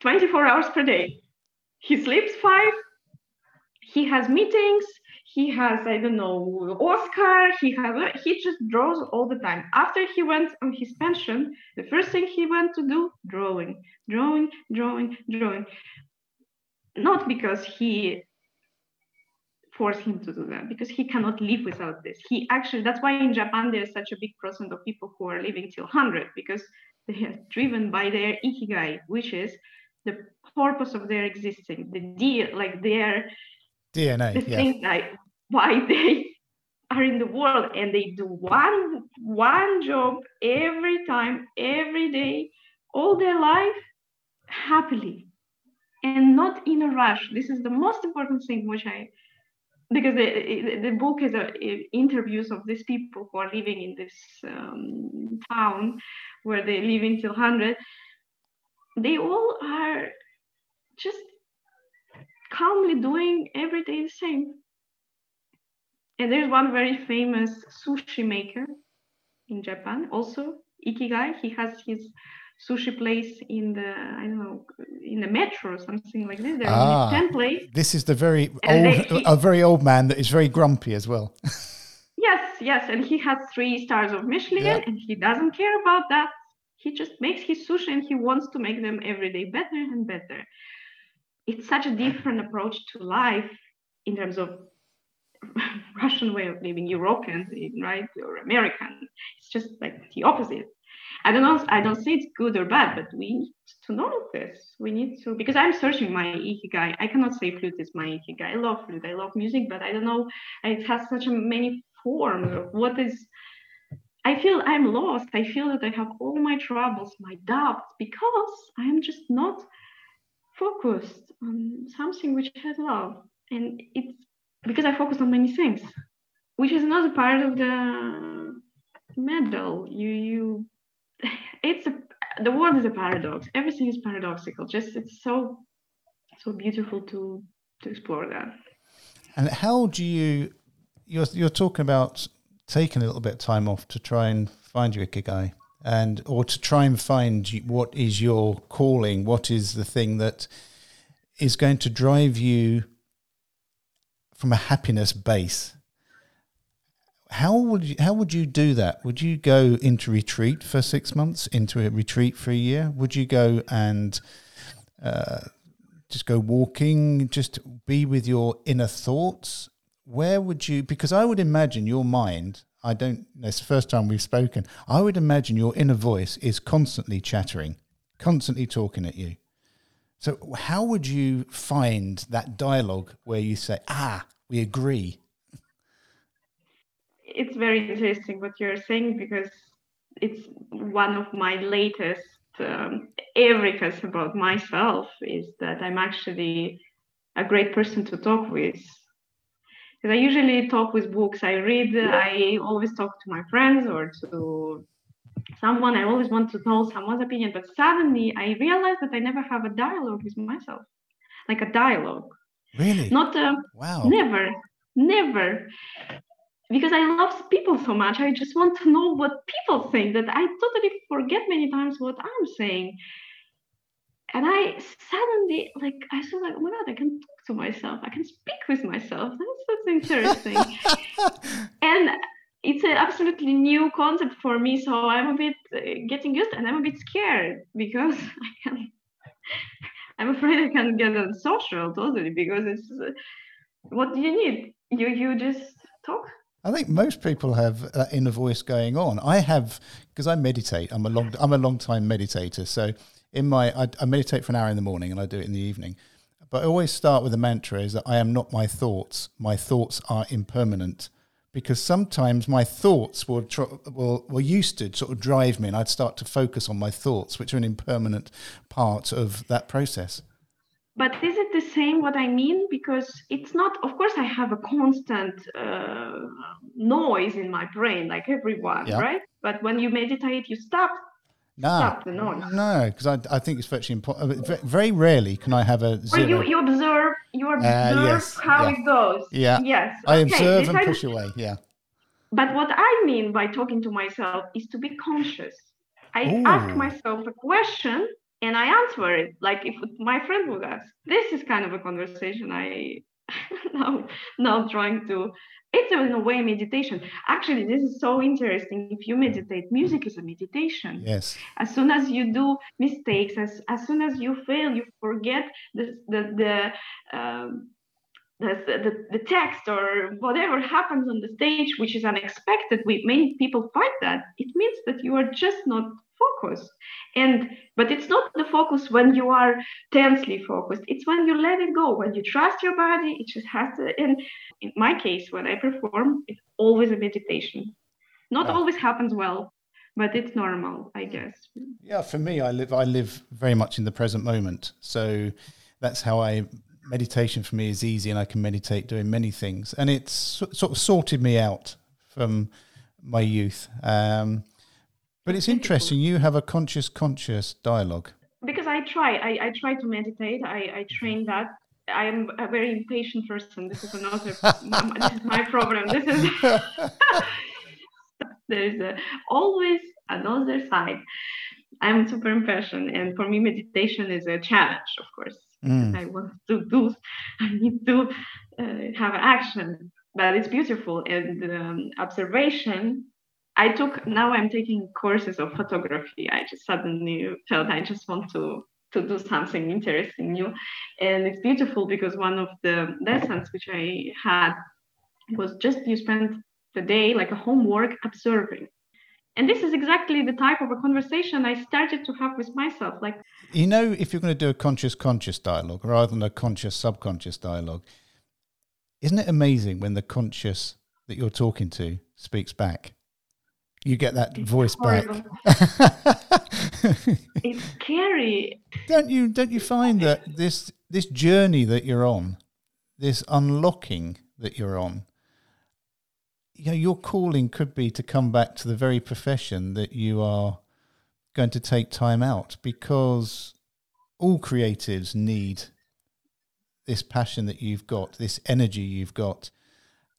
24 hours per day. He sleeps five. He has meetings. He has I don't know Oscar. He has he just draws all the time. After he went on his pension, the first thing he went to do drawing, drawing, drawing, drawing. Not because he forced him to do that, because he cannot live without this. He actually that's why in Japan there's such a big percent of people who are living till 100 because they are driven by their ikigai, which is the purpose of their existing, the deal, like their DNA. the Yeah. thing why they are in the world and they do one one job every time every day all their life happily and not in a rush this is the most important thing which i because the, the, book is a, interviews of these people who are living in this um, town where they live until 100 they all are just calmly doing every day the same. And there's one very famous sushi maker in Japan, also Ikigai. He has his sushi place in the I don't know in the metro or something like this. There are Ah. ten places. This is the very And old, they- a very old man that is very grumpy as well. Yes, yes, and he has three stars of Michelin, Yeah. and he doesn't care about that. He just makes his sushi, and he wants to make them every day better and better. It's such a different approach to life in terms of Russian way of living, European, right, or American. It's just like the opposite. I don't know. I don't say it's good or bad, but we need to know this. We need to because I'm searching my ikigai. I cannot say flute is my ikigai. I love flute. I love music, but I don't know. It has such a many forms what is. I feel I'm lost. I feel that I have all my troubles, my doubts, because I am just not focused on something which I love, and it's because I focus on many things, which is another part of the medal. You you it's a the world is a paradox. Everything is paradoxical. Just it's so so beautiful to to explore that. And how do you? You're you're talking about taking a little bit of time off to try and find your ikigai, and or to try and find what is your calling. What is the thing that is going to drive you from a happiness base? How would you how would you do that? Would you go into retreat for six months, into a retreat for a year? Would you go and uh, just go walking, just be with your inner thoughts? Where would you? Because I would imagine your mind. I don't. It's the first time we've spoken. I would imagine your inner voice is constantly chattering, constantly talking at you. So how would you find that dialogue where you say, "Ah, we agree"? It's very interesting what you're saying because it's one of my latest um, eureka's about myself is that I'm actually a great person to talk with. Because I usually talk with books I read, I always talk to my friends or to someone. I always want to know someone's opinion. But suddenly I realized that I never have a dialogue with myself, like a dialogue. Really? Not a wow. Never, never. Because I love people so much. I just want to know what people think that I totally forget many times what I'm saying. And I suddenly, like, I feel like, oh my God, I can talk to myself. I can speak with myself. That's, that's interesting. and it's an absolutely new concept for me. So I'm a bit uh, getting used and I'm a bit scared because I'm afraid I can't get on social totally because it's, uh, what do you need? You, you just talk I think most people have that inner voice going on. I have because I meditate. I'm a long I'm a long time meditator. So in my I, I meditate for an hour in the morning and I do it in the evening. but I always start with a mantra is that I am not my thoughts. My thoughts are impermanent because sometimes my thoughts will, tr- will, will used to sort of drive me and I'd start to focus on my thoughts, which are an impermanent part of that process. But is it the same what I mean? Because it's not, of course, I have a constant uh, noise in my brain, like everyone, yeah. right? But when you meditate, you stop no, stop the noise. No, because I, I think it's virtually impossible. Uh, very rarely can I have a zero. Or you, you observe, you uh, observe uh, yes, how yeah. it goes. Yeah. Yes. I okay, observe and push away. Yeah. But what I mean by talking to myself is to be conscious. I Ooh. ask myself a question and I answer it. Like if my friend would ask, this is kind of a conversation I now now trying to it's in a way meditation. Actually this is so interesting. If you meditate music is a meditation. Yes. As soon as you do mistakes as, as soon as you fail you forget the the the, um, the, the, the text or whatever happens on the stage which is unexpected. We many people fight that. It means that you are just not focused and but it's not the focus when you are tensely focused. It's when you let it go when you trust your body it just has to and in my case when i perform it's always a meditation. Not always happens well but it's normal i guess. Yeah for me i live i live very much in the present moment. So that's how i meditation for me is easy and i can meditate doing many things. And it's sort of sorted me out from my youth. Um, but it's interesting. You have a conscious, conscious dialogue. Because I try. I, I try to meditate. I, I train that. I am a very impatient person. This is another. this is my problem. This is. There's a, always another side. I'm super impatient, and for me, meditation is a challenge. Of course, mm. I want to do. I need to uh, have action, but it's beautiful and um, observation I took now I'm taking courses of photography. I just suddenly felt I just want to to do something interesting new, and it's beautiful because one of the lessons which I had was just you spend the day like a homework observing. And this is exactly the type of a conversation I started to have with myself. Like, you know, if you're going to do a conscious conscious dialogue rather than a conscious subconscious dialogue, isn't it amazing when the conscious that you're talking to speaks back? You get that it's voice horrible. back. it's scary. Don't you don't you find that this this journey that you're on, this unlocking that you're on, you know, your calling could be to come back to the very profession that you are going to take time out because all creatives need this passion that you've got, this energy you've got,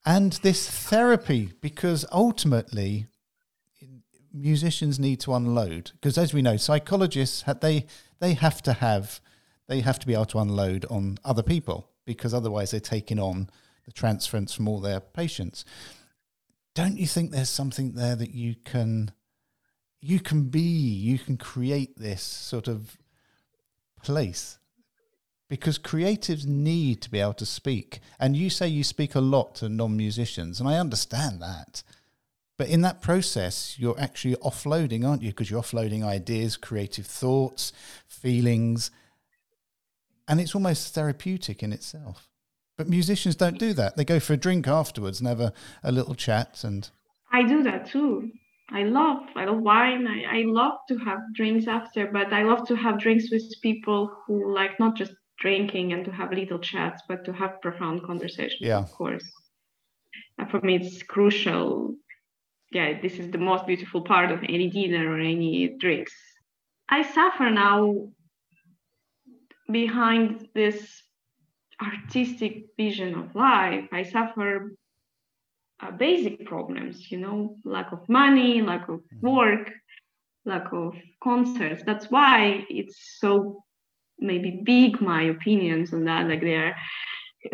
and this therapy because ultimately musicians need to unload because as we know psychologists they they have to have they have to be able to unload on other people because otherwise they're taking on the transference from all their patients. Don't you think there's something there that you can you can be you can create this sort of place? Because creatives need to be able to speak and you say you speak a lot to non-musicians and i understand that but in that process, you're actually offloading, aren't you? Because you're offloading ideas, creative thoughts, feelings, and it's almost therapeutic in itself. But musicians don't do that. They go for a drink afterwards and have a, a little chat. And I do that too. I love I love wine. I, I love to have drinks after, but I love to have drinks with people who like not just drinking and to have little chats, but to have profound conversations. Yeah, of course. And for me, it's crucial yeah, this is the most beautiful part of any dinner or any drinks. I suffer now behind this artistic vision of life. I suffer uh, basic problems, you know, lack of money, lack of mm-hmm. work, lack of concerts. That's why it's so maybe big, my opinions on that. Like they're,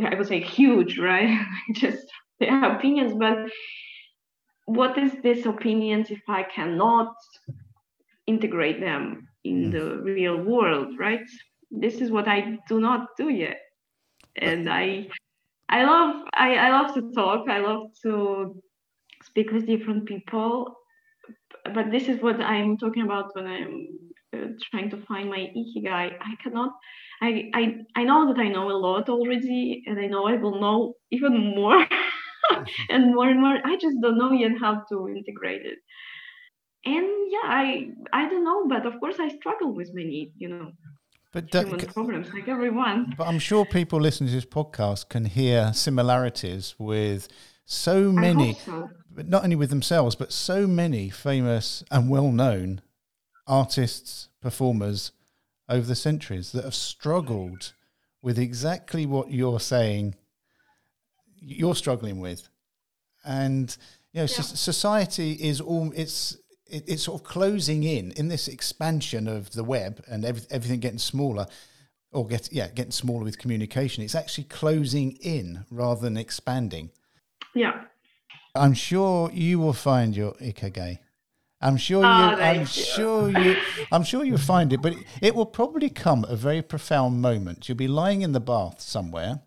I would say, huge, right? Just their opinions, but what is this opinions if I cannot integrate them in the real world, right? This is what I do not do yet. And I I love I, I love to talk. I love to speak with different people. But this is what I'm talking about when I'm uh, trying to find my ikigai, I cannot. I, I I know that I know a lot already, and I know I will know even more and more and more. I just don't know yet how to integrate it. And yeah, I I don't know, but of course I struggle with many, you know, but human problems like everyone. But I'm sure people listening to this podcast can hear similarities with so many, so. but not only with themselves, but so many famous and well-known artists, performers over the centuries that have struggled with exactly what you're saying you're struggling with and you know yeah. society is all it's it, it's sort of closing in in this expansion of the web and every, everything getting smaller or get yeah getting smaller with communication it's actually closing in rather than expanding yeah i'm sure you will find your ikigai I'm sure you. Oh, I'm you. sure you. I'm sure you'll find it, but it, it will probably come a very profound moment. You'll be lying in the bath somewhere,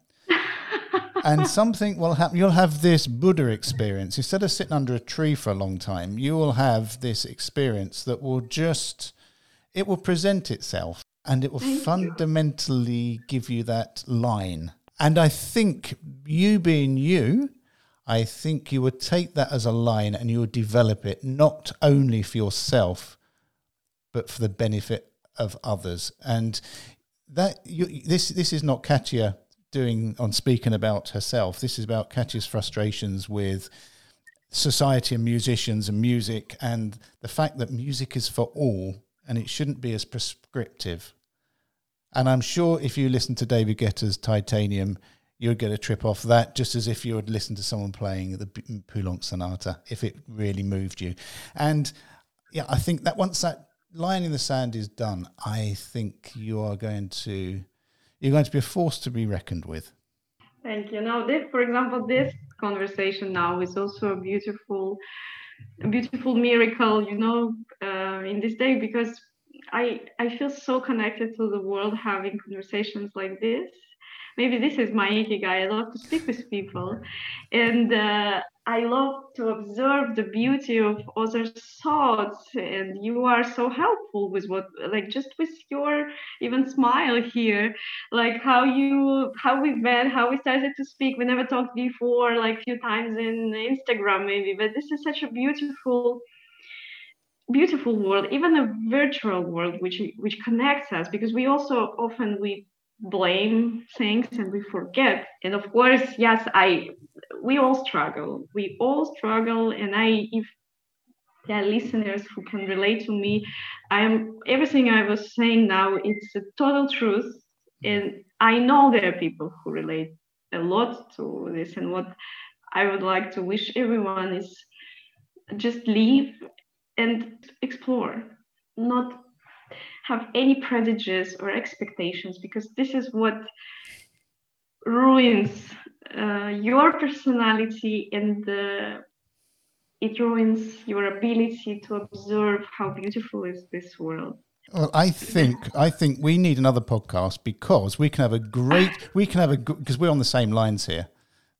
and something will happen. You'll have this Buddha experience. Instead of sitting under a tree for a long time, you will have this experience that will just, it will present itself and it will Thank fundamentally you. give you that line. And I think you being you, I think you would take that as a line and you would develop it not only for yourself, but for the benefit of others. And that you, this this is not Katya doing on speaking about herself. This is about Katya's frustrations with society and musicians and music and the fact that music is for all and it shouldn't be as prescriptive. And I'm sure if you listen to David Guetta's Titanium, you'd get a trip off that just as if you would listen to someone playing the Poulenc Sonata if it really moved you. And yeah, I think that once that line in the sand is done, I think you are going to you're going to be a force to be reckoned with. Thank you. Now, this, for example, this conversation now is also a beautiful, a beautiful miracle, you know, uh, in this day because I I feel so connected to the world having conversations like this maybe this is my ikigai. I love to speak with people, and uh, I love to observe the beauty of others' thoughts. And you are so helpful with what, like, just with your even smile here, like how you, how we met, how we started to speak. We never talked before, like a few times in Instagram, maybe. But this is such a beautiful beautiful world even a virtual world which which connects us because we also often we blame things and we forget. And of course yes i we all struggle. We all struggle. And i if there are listeners who can relate to me i'm everything i was saying now it's a total truth. Mm-hmm. And i know there are people who relate a lot to this. And what i would like to wish everyone is just leave and explore not have any prejudice or expectations because this is what ruins uh, your personality and uh, it ruins your ability to observe how beautiful is this world. Well, I think I think we need another podcast because we can have a great we can have a because we're on the same lines here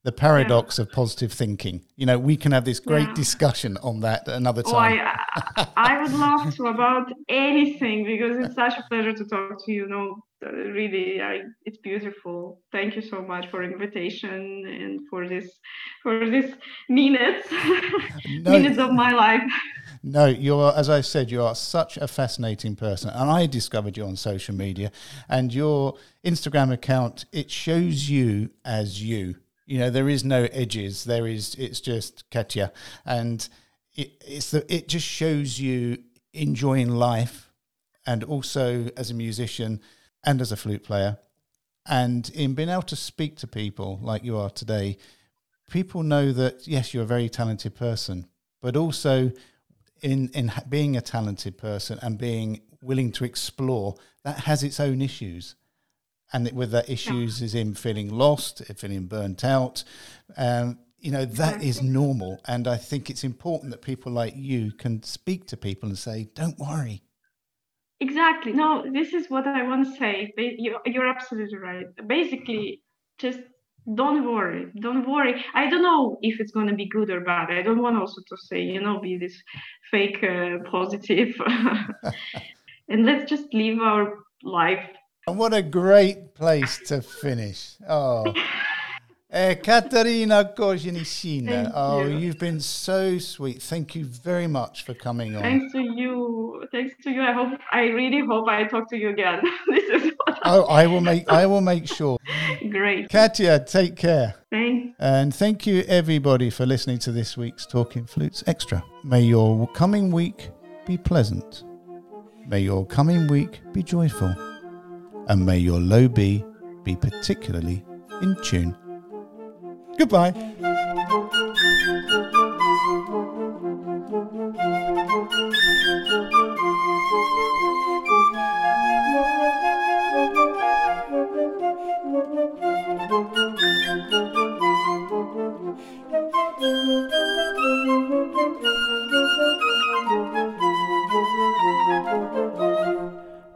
the paradox yeah. of positive thinking. You know, we can have this great yeah. discussion on that another oh, time. Oh, I, I would love to about anything because it's such a pleasure to talk to you. you know, really, I, it's beautiful. Thank you so much for invitation and for this for this minutes no, minutes of my life. No, you're as I said, you are such a fascinating person, and I discovered you on social media, and your Instagram account it shows you as you you know, there is no edges. There is. It's just Katya, and it, it's the. It just shows you enjoying life, and also as a musician and as a flute player, and in being able to speak to people like you are today, people know that yes, you're a very talented person, but also in in being a talented person and being willing to explore that has its own issues and with that issues yeah. is in feeling lost, feeling burnt out. Um, you know that is normal, and I think it's important that people like you can speak to people and say, "Don't worry." Exactly. No, this is what I want to say. You're absolutely right. Basically, just don't worry don't worry i don't know if it's going to be good or bad i don't want also to say you know be this fake uh, positive and let's just live our life. And what a great place to finish. Oh. Uh, Katarina Kozinishina, oh, you. you've been so sweet. Thank you very much for coming on. Thanks to you. Thanks to you. I hope. I really hope I talk to you again. this is Oh, I will make I will make sure. great. Katya, take care. Thanks. And thank you everybody for listening to this week's Talking Flutes Extra. May your coming week be pleasant. May your coming week be joyful. And may your low B be particularly in tune. Goodbye.